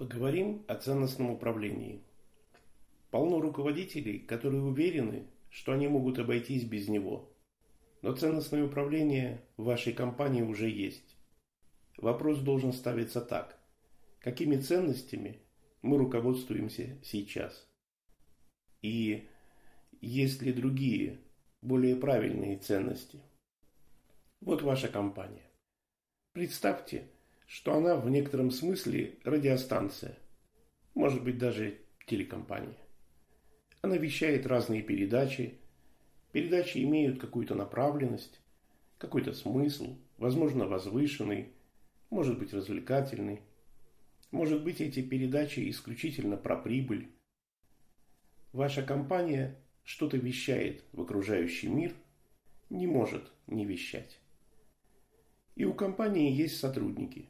Поговорим о ценностном управлении. Полно руководителей, которые уверены, что они могут обойтись без него. Но ценностное управление в вашей компании уже есть. Вопрос должен ставиться так. Какими ценностями мы руководствуемся сейчас? И есть ли другие, более правильные ценности? Вот ваша компания. Представьте, что она в некотором смысле радиостанция, может быть даже телекомпания. Она вещает разные передачи, передачи имеют какую-то направленность, какой-то смысл, возможно возвышенный, может быть развлекательный, может быть эти передачи исключительно про прибыль. Ваша компания что-то вещает в окружающий мир, не может не вещать. И у компании есть сотрудники –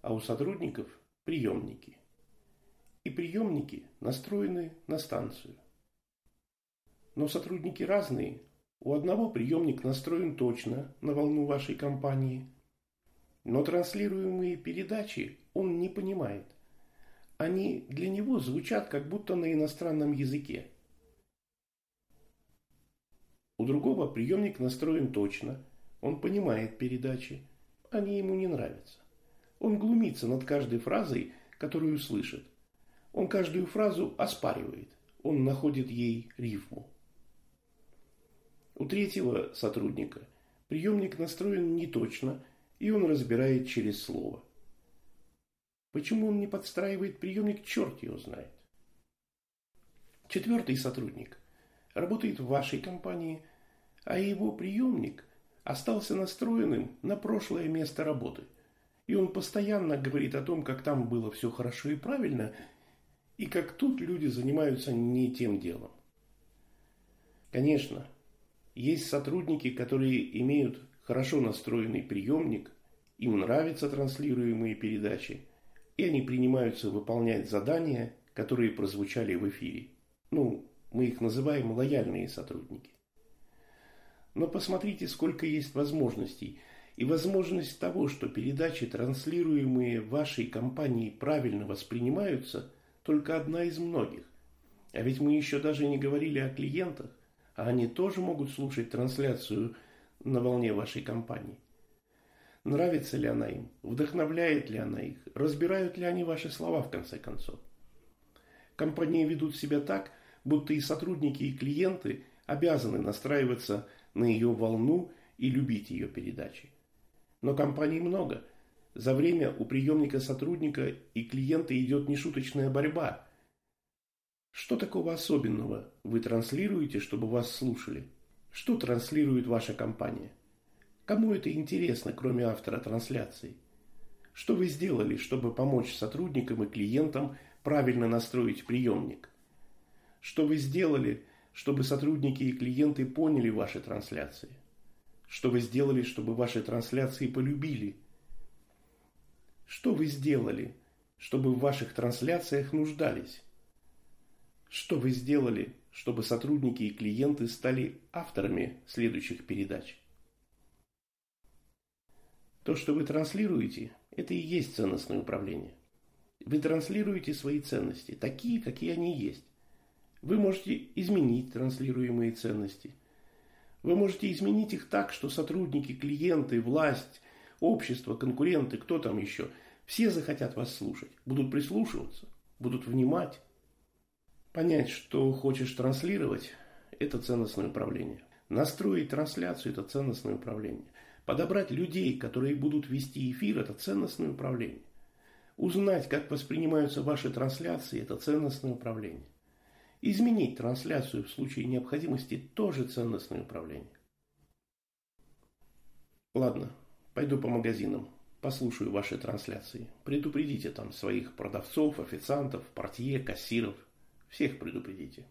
а у сотрудников приемники. И приемники настроены на станцию. Но сотрудники разные. У одного приемник настроен точно на волну вашей компании, но транслируемые передачи он не понимает. Они для него звучат как будто на иностранном языке. У другого приемник настроен точно, он понимает передачи, они ему не нравятся. Он глумится над каждой фразой, которую слышит. Он каждую фразу оспаривает. Он находит ей рифму. У третьего сотрудника приемник настроен неточно, и он разбирает через слово. Почему он не подстраивает приемник, черт его знает. Четвертый сотрудник работает в вашей компании, а его приемник остался настроенным на прошлое место работы – и он постоянно говорит о том, как там было все хорошо и правильно, и как тут люди занимаются не тем делом. Конечно, есть сотрудники, которые имеют хорошо настроенный приемник, им нравятся транслируемые передачи, и они принимаются выполнять задания, которые прозвучали в эфире. Ну, мы их называем лояльные сотрудники. Но посмотрите, сколько есть возможностей – и возможность того, что передачи, транслируемые вашей компанией, правильно воспринимаются, только одна из многих. А ведь мы еще даже не говорили о клиентах, а они тоже могут слушать трансляцию на волне вашей компании. Нравится ли она им? Вдохновляет ли она их? Разбирают ли они ваши слова в конце концов? Компании ведут себя так, будто и сотрудники, и клиенты обязаны настраиваться на ее волну и любить ее передачи. Но компаний много. За время у приемника сотрудника и клиента идет нешуточная борьба. Что такого особенного вы транслируете, чтобы вас слушали? Что транслирует ваша компания? Кому это интересно, кроме автора трансляции? Что вы сделали, чтобы помочь сотрудникам и клиентам правильно настроить приемник? Что вы сделали, чтобы сотрудники и клиенты поняли ваши трансляции? Что вы сделали, чтобы ваши трансляции полюбили? Что вы сделали, чтобы в ваших трансляциях нуждались? Что вы сделали, чтобы сотрудники и клиенты стали авторами следующих передач? То, что вы транслируете, это и есть ценностное управление. Вы транслируете свои ценности, такие, какие они есть. Вы можете изменить транслируемые ценности – вы можете изменить их так, что сотрудники, клиенты, власть, общество, конкуренты, кто там еще, все захотят вас слушать, будут прислушиваться, будут внимать. Понять, что хочешь транслировать, это ценностное управление. Настроить трансляцию – это ценностное управление. Подобрать людей, которые будут вести эфир – это ценностное управление. Узнать, как воспринимаются ваши трансляции – это ценностное управление. Изменить трансляцию в случае необходимости тоже ценностное управление. Ладно, пойду по магазинам, послушаю ваши трансляции. Предупредите там своих продавцов, официантов, портье, кассиров. Всех предупредите.